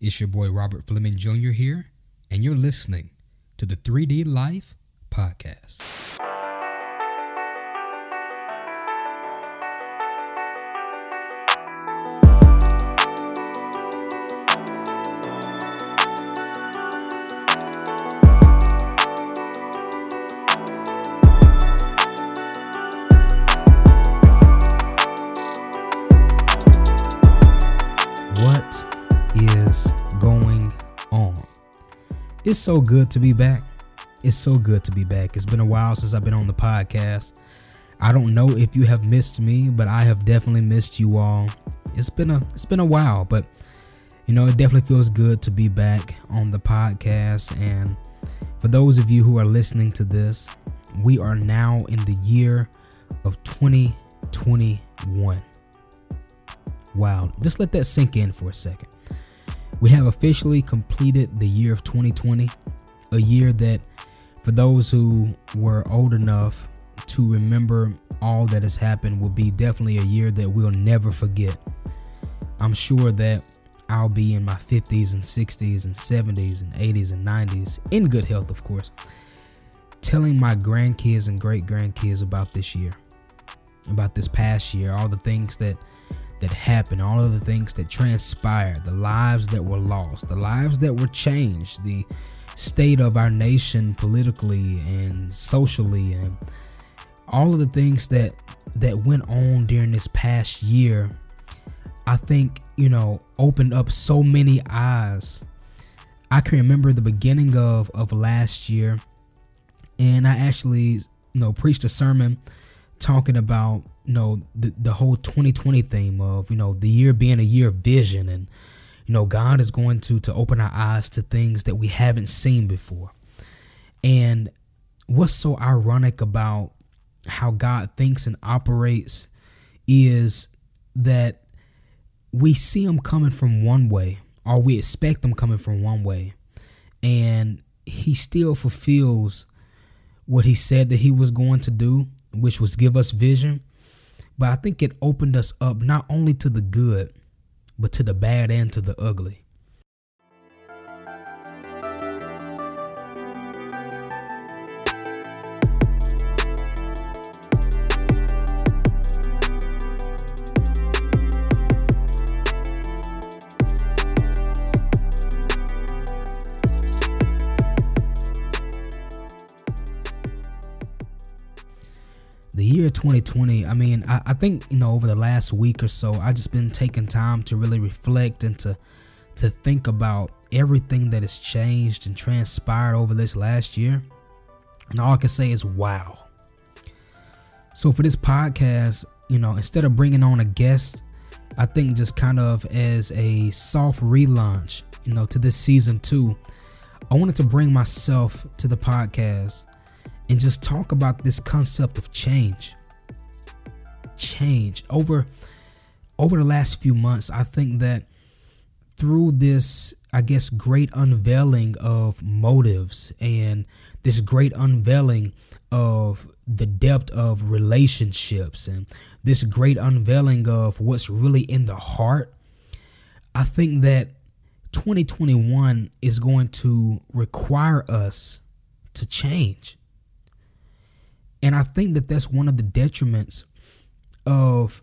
It's your boy Robert Fleming Jr. here, and you're listening to the 3D Life Podcast. It's so good to be back. It's so good to be back. It's been a while since I've been on the podcast. I don't know if you have missed me, but I have definitely missed you all. It's been a it's been a while, but you know, it definitely feels good to be back on the podcast and for those of you who are listening to this, we are now in the year of 2021. Wow, just let that sink in for a second. We have officially completed the year of 2020, a year that, for those who were old enough to remember all that has happened, will be definitely a year that we'll never forget. I'm sure that I'll be in my 50s and 60s and 70s and 80s and 90s, in good health, of course, telling my grandkids and great grandkids about this year, about this past year, all the things that that happened, all of the things that transpired, the lives that were lost, the lives that were changed, the state of our nation politically and socially, and all of the things that that went on during this past year. I think you know opened up so many eyes. I can remember the beginning of of last year, and I actually you know preached a sermon talking about you know the the whole 2020 theme of you know the year being a year of vision and you know God is going to to open our eyes to things that we haven't seen before. And what's so ironic about how God thinks and operates is that we see him coming from one way or we expect him coming from one way and he still fulfills what he said that he was going to do which was give us vision. But I think it opened us up not only to the good, but to the bad and to the ugly. I think you know over the last week or so i just been taking time to really reflect and to to think about everything that has changed and transpired over this last year and all i can say is wow so for this podcast you know instead of bringing on a guest i think just kind of as a soft relaunch you know to this season two i wanted to bring myself to the podcast and just talk about this concept of change. Change over over the last few months, I think that through this, I guess, great unveiling of motives and this great unveiling of the depth of relationships and this great unveiling of what's really in the heart, I think that 2021 is going to require us to change. And I think that that's one of the detriments of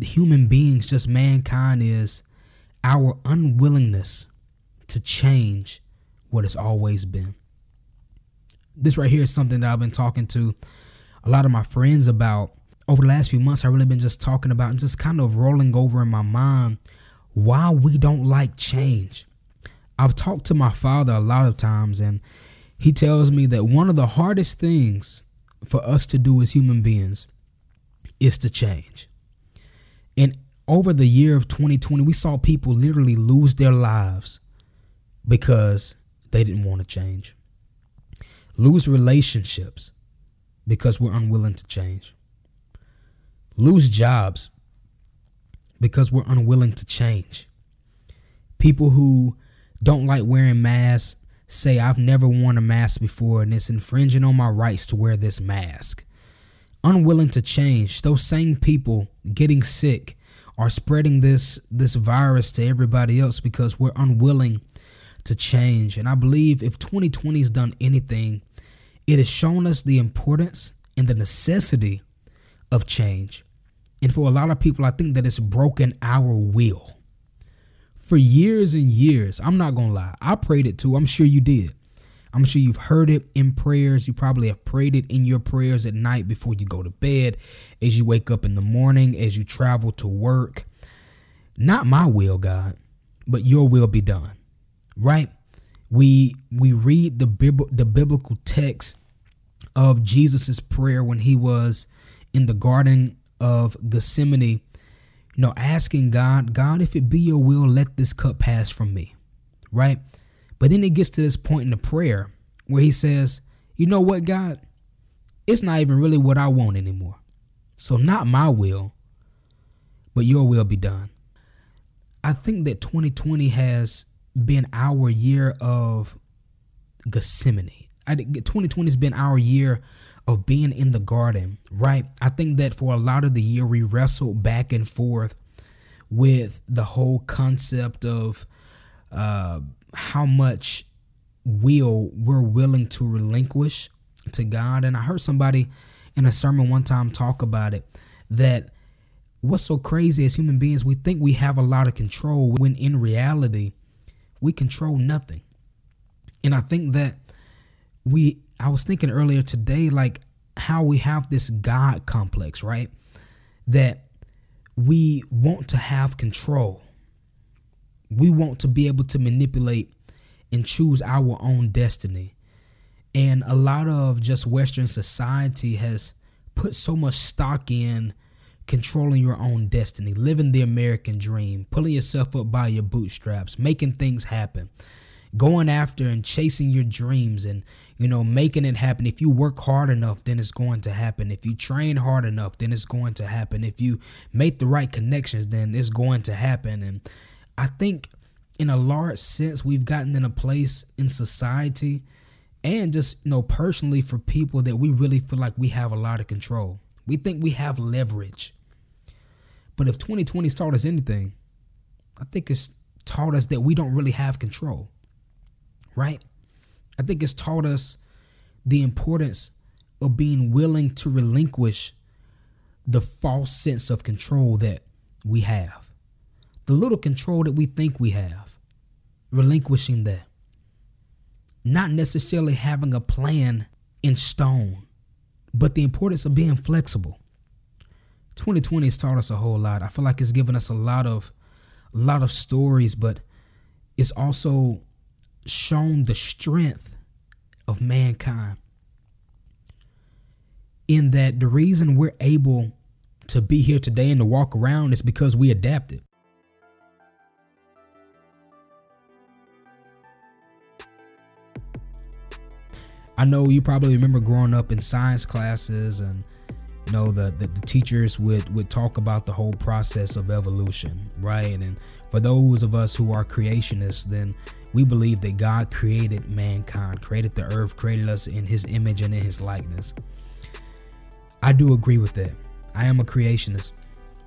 human beings, just mankind, is our unwillingness to change what has always been. This right here is something that I've been talking to a lot of my friends about over the last few months. I've really been just talking about and just kind of rolling over in my mind why we don't like change. I've talked to my father a lot of times, and he tells me that one of the hardest things for us to do as human beings is to change. And over the year of 2020, we saw people literally lose their lives because they didn't want to change, lose relationships because we're unwilling to change, lose jobs because we're unwilling to change. People who don't like wearing masks say I've never worn a mask before and it's infringing on my rights to wear this mask. Unwilling to change, those same people getting sick are spreading this this virus to everybody else because we're unwilling to change. And I believe if 2020 has done anything, it has shown us the importance and the necessity of change. And for a lot of people, I think that it's broken our will. For years and years, I'm not to lie, I prayed it too. I'm sure you did. I'm sure you've heard it in prayers. You probably have prayed it in your prayers at night before you go to bed, as you wake up in the morning, as you travel to work. Not my will, God, but your will be done. Right? We we read the the biblical text of Jesus's prayer when he was in the garden of Gethsemane, you know, asking God, God, if it be your will, let this cup pass from me. Right? But then it gets to this point in the prayer where he says, You know what, God? It's not even really what I want anymore. So, not my will, but your will be done. I think that 2020 has been our year of Gethsemane. I 2020 has been our year of being in the garden, right? I think that for a lot of the year, we wrestled back and forth with the whole concept of uh, how much will we're willing to relinquish to God. And I heard somebody in a sermon one time talk about it that what's so crazy as human beings, we think we have a lot of control when in reality, we control nothing. And I think that we, I was thinking earlier today, like how we have this God complex, right? That we want to have control we want to be able to manipulate and choose our own destiny. And a lot of just Western society has put so much stock in controlling your own destiny, living the American dream, pulling yourself up by your bootstraps, making things happen, going after and chasing your dreams and, you know, making it happen. If you work hard enough, then it's going to happen. If you train hard enough, then it's going to happen. If you make the right connections, then it's going to happen. And I think in a large sense we've gotten in a place in society and just you know personally for people that we really feel like we have a lot of control. We think we have leverage. But if 2020 taught us anything, I think it's taught us that we don't really have control. Right? I think it's taught us the importance of being willing to relinquish the false sense of control that we have the little control that we think we have, relinquishing that. Not necessarily having a plan in stone, but the importance of being flexible. 2020 has taught us a whole lot. I feel like it's given us a lot of a lot of stories, but it's also shown the strength of mankind. In that the reason we're able to be here today and to walk around is because we adapted. I know you probably remember growing up in science classes and you know the, the, the, teachers would would talk about the whole process of evolution right? And for those of us who are creationists then we believe that god created mankind created the earth created us in his image and in his likeness. I do agree with that. I am a creationist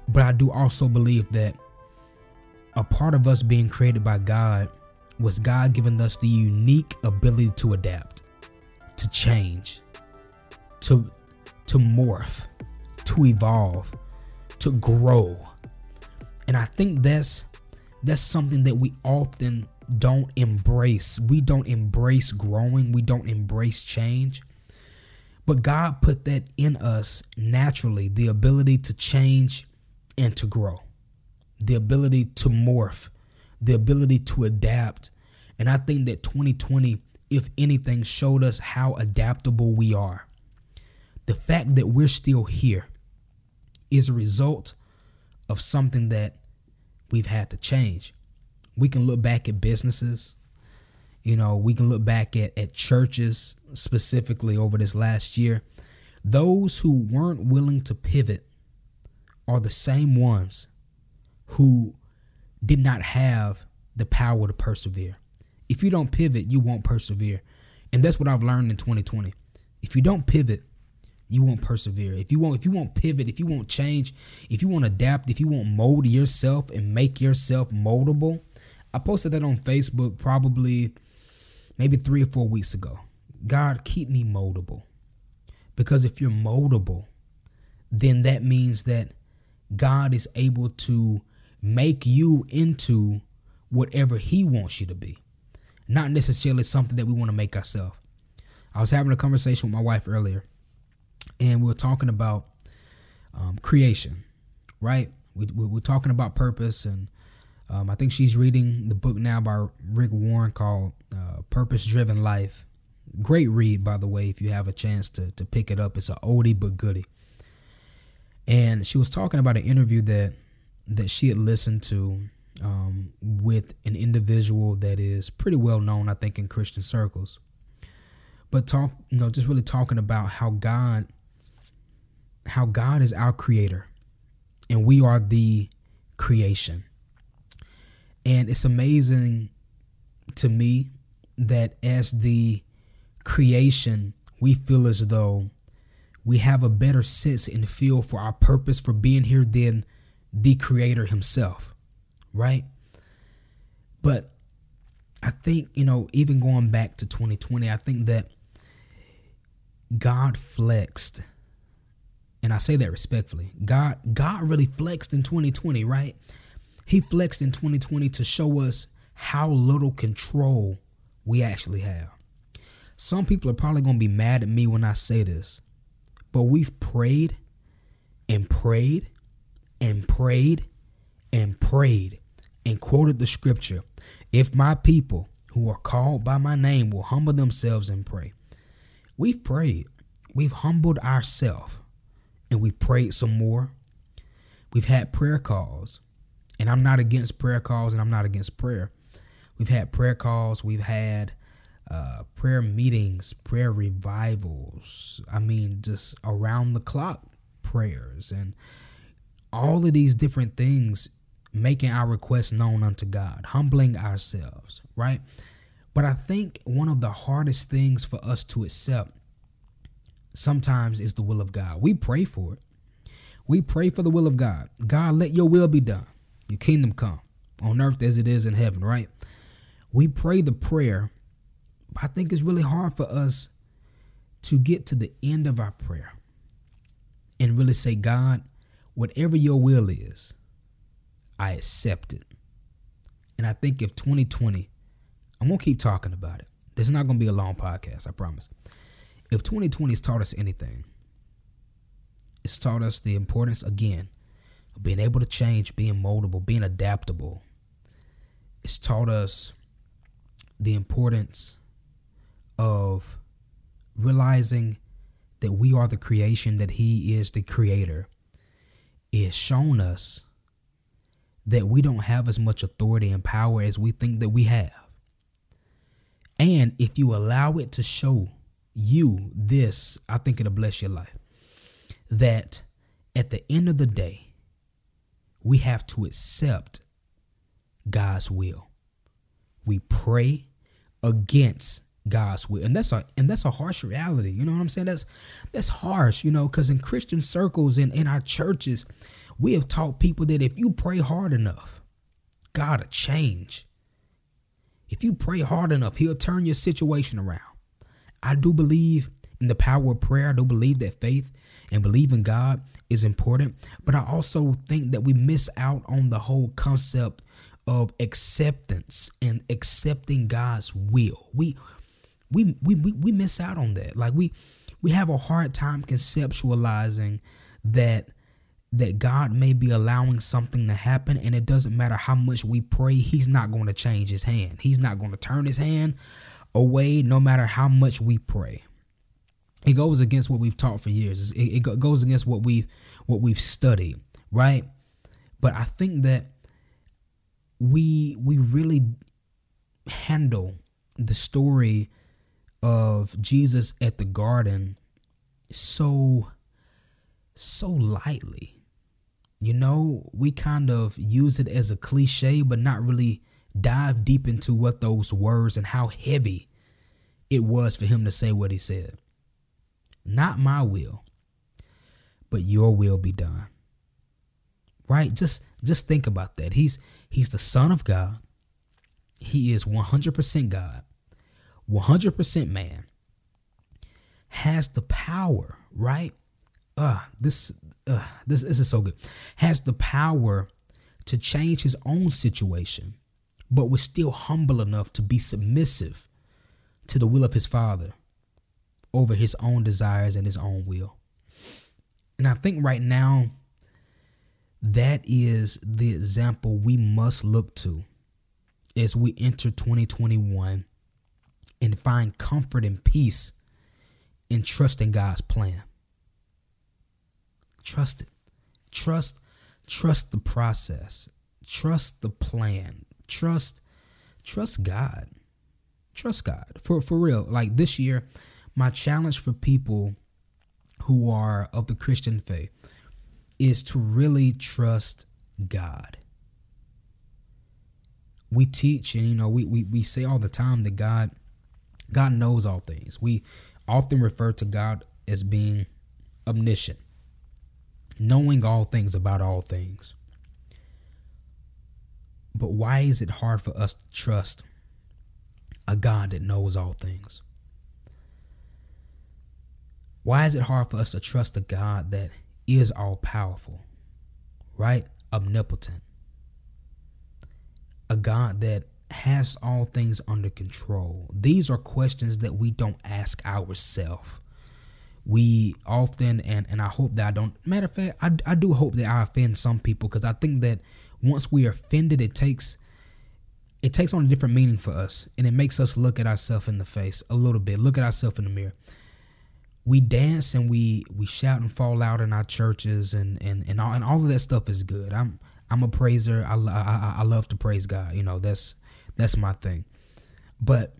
but i do also believe that a part of us being created by god was god giving us the unique ability to adapt to change, to to morph, to evolve, to grow. And I think that's that's something that we often don't embrace. We don't embrace growing, we don't embrace change. But God put that in us naturally, the ability to change and to grow. The ability to morph, the ability to adapt. And I think that 2020 if anything, showed us how adaptable we are. The fact that we're still here is a result of something that we've had to change. We can look back at businesses, you know, we can look back at, at churches specifically over this last year. Those who weren't willing to pivot are the same ones who did not have the power to persevere. If you don't pivot, you won't persevere. And that's what I've learned in 2020. If you don't pivot, you won't persevere. If you won't, if you won't pivot, if you won't change, if you won't adapt, if you won't mold yourself and make yourself moldable. I posted that on Facebook probably maybe three or four weeks ago. God, keep me moldable. Because if you're moldable, then that means that God is able to make you into whatever He wants you to be, not necessarily something that we want to make ourselves. I was having a conversation with my wife earlier, and we were talking about um, creation, right? We, we were talking about purpose, and um, I think she's reading the book now by Rick Warren called uh, Purpose Driven Life. Great read, by the way, if you have a chance to, to pick it up. It's an oldie but goodie. And she was talking about an interview that that she had listened to um, with an individual that is pretty well known, I think, in Christian circles. But talk, you know, just really talking about how God, how God is our creator, and we are the creation. And it's amazing to me that as the creation, we feel as though we have a better sense and feel for our purpose for being here than the creator himself, right? But I think, you know, even going back to 2020, I think that God flexed. And I say that respectfully. God God really flexed in 2020, right? He flexed in 2020 to show us how little control we actually have. Some people are probably going to be mad at me when I say this, but we've prayed and prayed and prayed and prayed and quoted the scripture If my people who are called by my name will humble themselves and pray. We've prayed, we've humbled ourselves, and we prayed some more. We've had prayer calls, and I'm not against prayer calls and I'm not against prayer. We've had prayer calls, we've had uh, prayer meetings, prayer revivals. I mean, just around the clock prayers and all of these different things making our requests known unto God, humbling ourselves, right? But I think one of the hardest things for us to accept sometimes is the will of God. We pray for it. We pray for the will of God. God, let your will be done. Your kingdom come on earth as it is in heaven, right? We pray the prayer, but I think it's really hard for us to get to the end of our prayer and really say, God, whatever your will is, I accept it. And I think if 2020, I'm going to keep talking about it. There's not going to be a long podcast, I promise. If 2020 has taught us anything, it's taught us the importance, again, of being able to change, being moldable, being adaptable. It's taught us the importance of realizing that we are the creation, that He is the creator, is shown us that we don't have as much authority and power as we think that we have. And if you allow it to show you this, I think it'll bless your life. That at the end of the day, we have to accept God's will. We pray against God's will. And that's a and that's a harsh reality. You know what I'm saying? That's that's harsh, you know, because in Christian circles and in our churches, we have taught people that if you pray hard enough, God will change. If you pray hard enough, he'll turn your situation around. I do believe in the power of prayer. I do believe that faith and believe in God is important, but I also think that we miss out on the whole concept of acceptance and accepting God's will. We we we we, we miss out on that. Like we we have a hard time conceptualizing that that God may be allowing something to happen and it doesn't matter how much we pray, he's not going to change his hand. He's not going to turn his hand away no matter how much we pray. It goes against what we've taught for years. It, it goes against what we've what we've studied, right? But I think that we we really handle the story of Jesus at the garden so so lightly. You know, we kind of use it as a cliche but not really dive deep into what those words and how heavy it was for him to say what he said. Not my will, but your will be done. Right? Just just think about that. He's he's the son of God. He is 100% God, 100% man. Has the power, right? Uh, this this, this is so good. Has the power to change his own situation, but was still humble enough to be submissive to the will of his father over his own desires and his own will. And I think right now, that is the example we must look to as we enter 2021 and find comfort and peace in trusting God's plan. Trust it. Trust trust the process. Trust the plan. Trust trust God. Trust God. For for real. Like this year, my challenge for people who are of the Christian faith is to really trust God. We teach and you know we, we, we say all the time that God God knows all things. We often refer to God as being omniscient, knowing all things about all things. But why is it hard for us to trust a God that knows all things? Why is it hard for us to trust a God that is all powerful, right? Omnipotent. A God that has all things under control. These are questions that we don't ask ourselves. We often, and, and I hope that I don't, matter of fact, I, I do hope that I offend some people because I think that once we are offended, it takes it takes on a different meaning for us and it makes us look at ourselves in the face a little bit, look at ourselves in the mirror we dance and we we shout and fall out in our churches and and and all, and all of that stuff is good. I'm I'm a praiser. I, I I love to praise God. You know that's that's my thing. But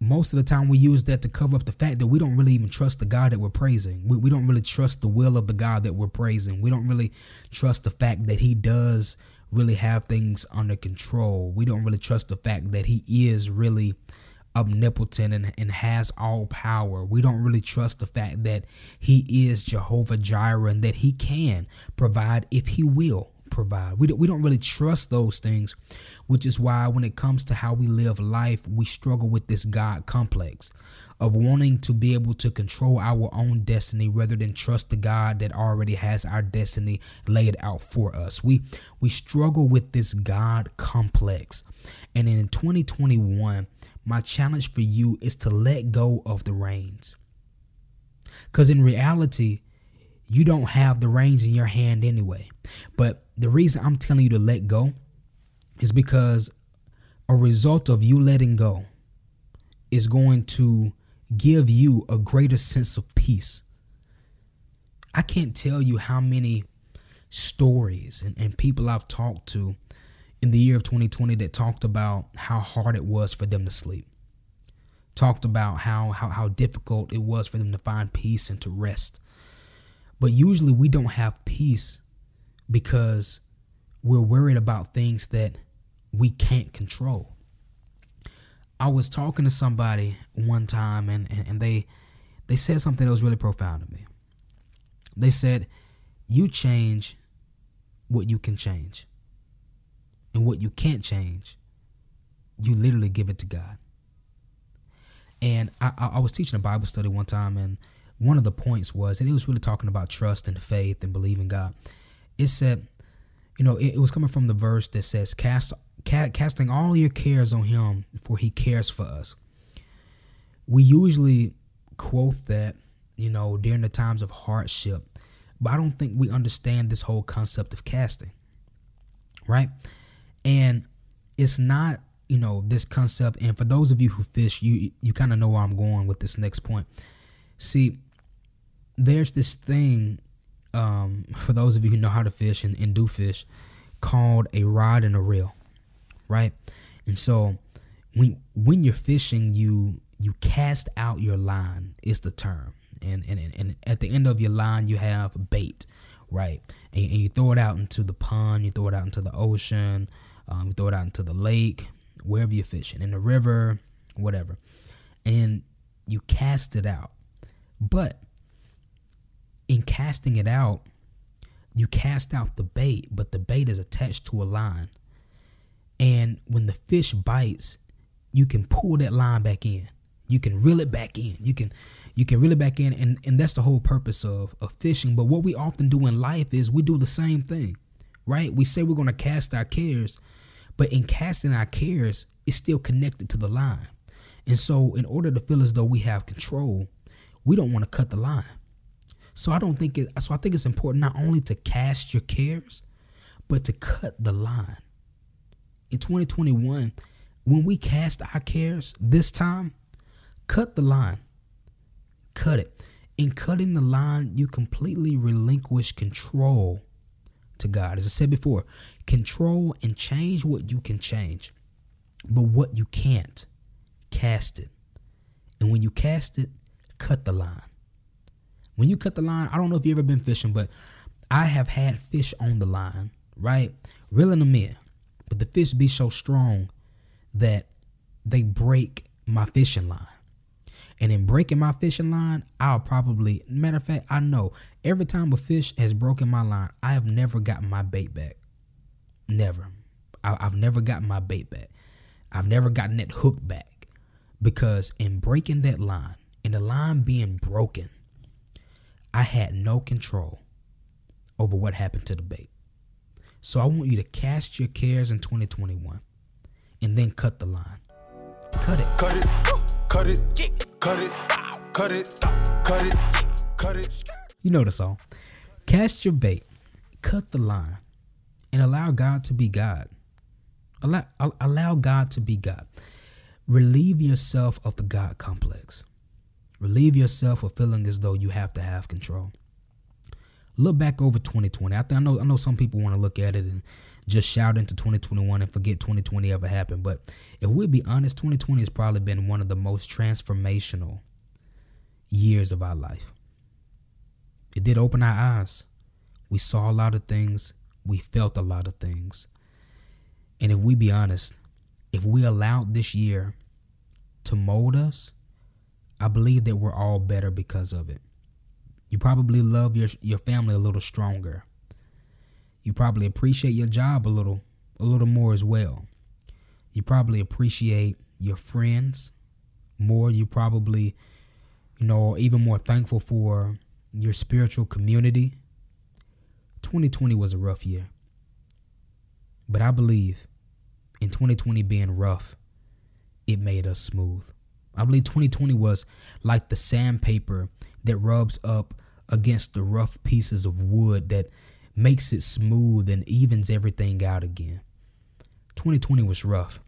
most of the time we use that to cover up the fact that we don't really even trust the God that we're praising. We, we don't really trust the will of the God that we're praising. We don't really trust the fact that He does really have things under control. We don't really trust the fact that He is really omnipotent and, and has all power. We don't really trust the fact that he is Jehovah Jireh and that he can provide if he will provide. We don't, we don't really trust those things, which is why when it comes to how we live life, we struggle with this God complex of wanting to be able to control our own destiny rather than trust the God that already has our destiny laid out for us. We we struggle with this God complex. And in 2021, my challenge for you is to let go of the reins. Because in reality, you don't have the reins in your hand anyway. But the reason I'm telling you to let go is because a result of you letting go is going to give you a greater sense of peace. I can't tell you how many stories and, and people I've talked to in the year of 2020 that talked about how hard it was for them to sleep. Talked about how, how, how difficult it was for them to find peace and to rest. But usually we don't have peace because we're worried about things that we can't control. I was talking to somebody one time and, and, and they they said something that was really profound to me. They said, You change what you can change and what you can't change, you literally give it to God. And I, I was teaching a Bible study one time, and one of the points was, and it was really talking about trust and faith and believing God. It said, you know, it, it was coming from the verse that says, "Cast, ca- casting all your cares on Him, for He cares for us." We usually quote that, you know, during the times of hardship, but I don't think we understand this whole concept of casting, right? And it's not, you know, this concept. And for those of you who fish, you you kind of know where I'm going with this next point. See, there's this thing um, for those of you who know how to fish and, and do fish called a rod and a reel, right? And so when when you're fishing, you you cast out your line is the term, and and and at the end of your line you have bait, right? And, and you throw it out into the pond, you throw it out into the ocean, um, you throw it out into the lake, wherever you're fishing, in the river, whatever. And you cast it out. But in casting it out, you cast out the bait, but the bait is attached to a line. And when the fish bites, you can pull that line back in. You can reel it back in. You can you can reel it back in and, and that's the whole purpose of, of fishing. But what we often do in life is we do the same thing. Right? We say we're gonna cast our cares, but in casting our cares, it's still connected to the line. And so in order to feel as though we have control, we don't want to cut the line. So I don't think it so I think it's important not only to cast your cares, but to cut the line. In 2021, when we cast our cares this time, cut the line. Cut it. In cutting the line, you completely relinquish control to God. As I said before, control and change what you can change. But what you can't, cast it. And when you cast it, cut the line. When you cut the line, I don't know if you've ever been fishing, but I have had fish on the line, right? Reeling them in. But the fish be so strong that they break my fishing line. And in breaking my fishing line, I'll probably, matter of fact, I know every time a fish has broken my line, I have never gotten my bait back. Never. I, have never gotten my bait back. I've never gotten that hook back. Because in breaking that line, and the line being broken, I had no control over what happened to the bait. So I want you to cast your cares in 2021 and then cut the line. Cut it. Cut it. Cut it. Cut it. Cut it. Cut it. Cut it. You know the song. Cast your bait, cut the line, and allow God to be God. Allow, allow God to be God. Relieve yourself of the God complex. Relieve yourself of feeling as though you have to have control. Look back over 2020. I, I know I know some people want to look at it and just shout into 2021 and forget 2020 ever happened. But if we be honest, 2020 has probably been one of the most transformational years of our life. It did open our eyes. We saw a lot of things. We felt a lot of things. And if we be honest, if we allowed this year to mold us, I believe that we're all better because of it. You probably love your your family a little stronger. You probably appreciate your job a little a little more as well. You probably appreciate your friends more. You probably you know even more thankful for your spiritual community. 2020 was a rough year. But I believe in 2020 being rough, it made us smooth. I believe 2020 was like the sandpaper that rubs up against the rough pieces of wood that makes it smooth and evens everything out again. 2020 was rough,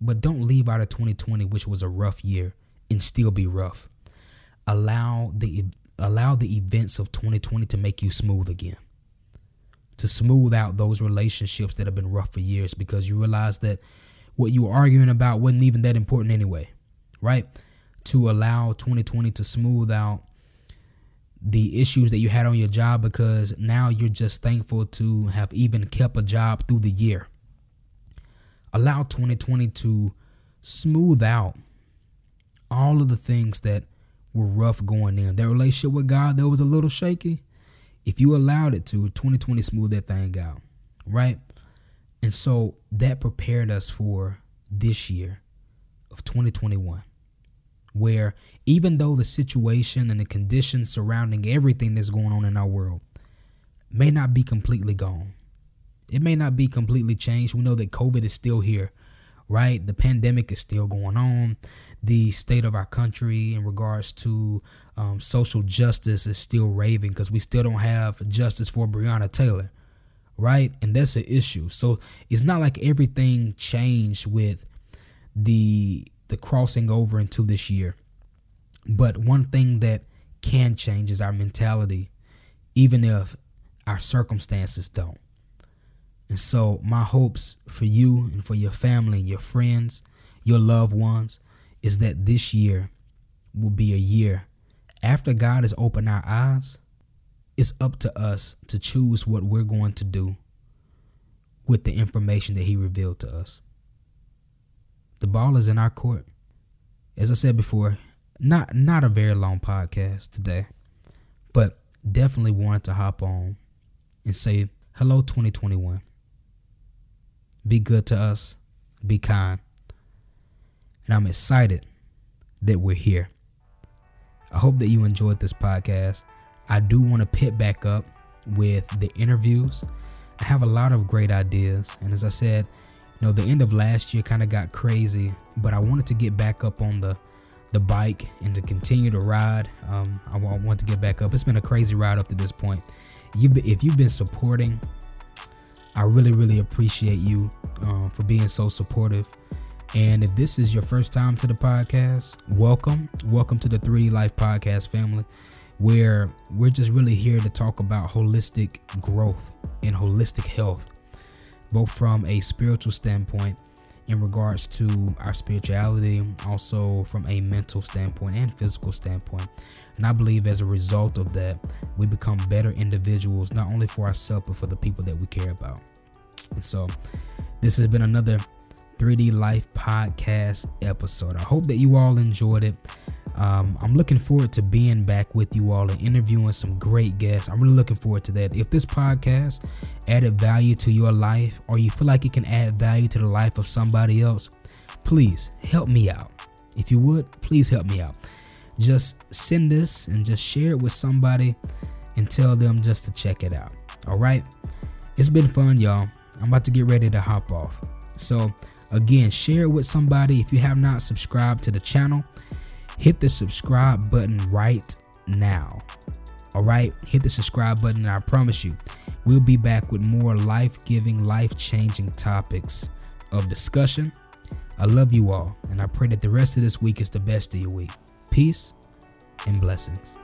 but don't leave out of 2020, which was a rough year, and still be rough. Allow the allow the events of 2020 to make you smooth again. To smooth out those relationships that have been rough for years because you realize that what you were arguing about wasn't even that important anyway, right? To allow 2020 to smooth out the issues that you had on your job because now you're just thankful to have even kept a job through the year. Allow 2020 to smooth out all of the things that were rough going in. That relationship with God that was a little shaky. If you allowed it to, 2020 smooth that thing out, right? And so that prepared us for this year of 2021 where even though the situation and the conditions surrounding everything that's going on in our world may not be completely gone, it may not be completely changed. We know that COVID is still here, right? The pandemic is still going on. The state of our country in regards to um, social justice is still raving because we still don't have justice for Breonna Taylor, right? And that's an issue. So it's not like everything changed with the the crossing over into this year. But one thing that can change is our mentality, even if our circumstances don't. And so, my hopes for you and for your family, your friends, your loved ones, is that this year will be a year after God has opened our eyes. It's up to us to choose what we're going to do with the information that He revealed to us. The ball is in our court. As I said before, not not a very long podcast today, but definitely wanted to hop on and say hello 2021. Be good to us, be kind. And I'm excited that we're here. I hope that you enjoyed this podcast. I do want to pit back up with the interviews. I have a lot of great ideas. And as I said, know, the end of last year kind of got crazy, but I wanted to get back up on the the bike and to continue to ride. Um, I want to get back up. It's been a crazy ride up to this point. You, if you've been supporting, I really, really appreciate you uh, for being so supportive. And if this is your first time to the podcast, welcome. Welcome to the 3D Life Podcast family, where we're just really here to talk about holistic growth and holistic health, both from a spiritual standpoint in regards to our spirituality, also from a mental standpoint and physical standpoint. And I believe as a result of that, we become better individuals, not only for ourselves, but for the people that we care about. And so, this has been another 3D Life podcast episode. I hope that you all enjoyed it. Um, I'm looking forward to being back with you all and interviewing some great guests. I'm really looking forward to that. If this podcast added value to your life or you feel like it can add value to the life of somebody else, please help me out. If you would, please help me out. Just send this and just share it with somebody and tell them just to check it out. All right. It's been fun, y'all. I'm about to get ready to hop off. So, Again, share it with somebody. If you have not subscribed to the channel, hit the subscribe button right now. All right, hit the subscribe button. And I promise you, we'll be back with more life giving, life changing topics of discussion. I love you all, and I pray that the rest of this week is the best of your week. Peace and blessings.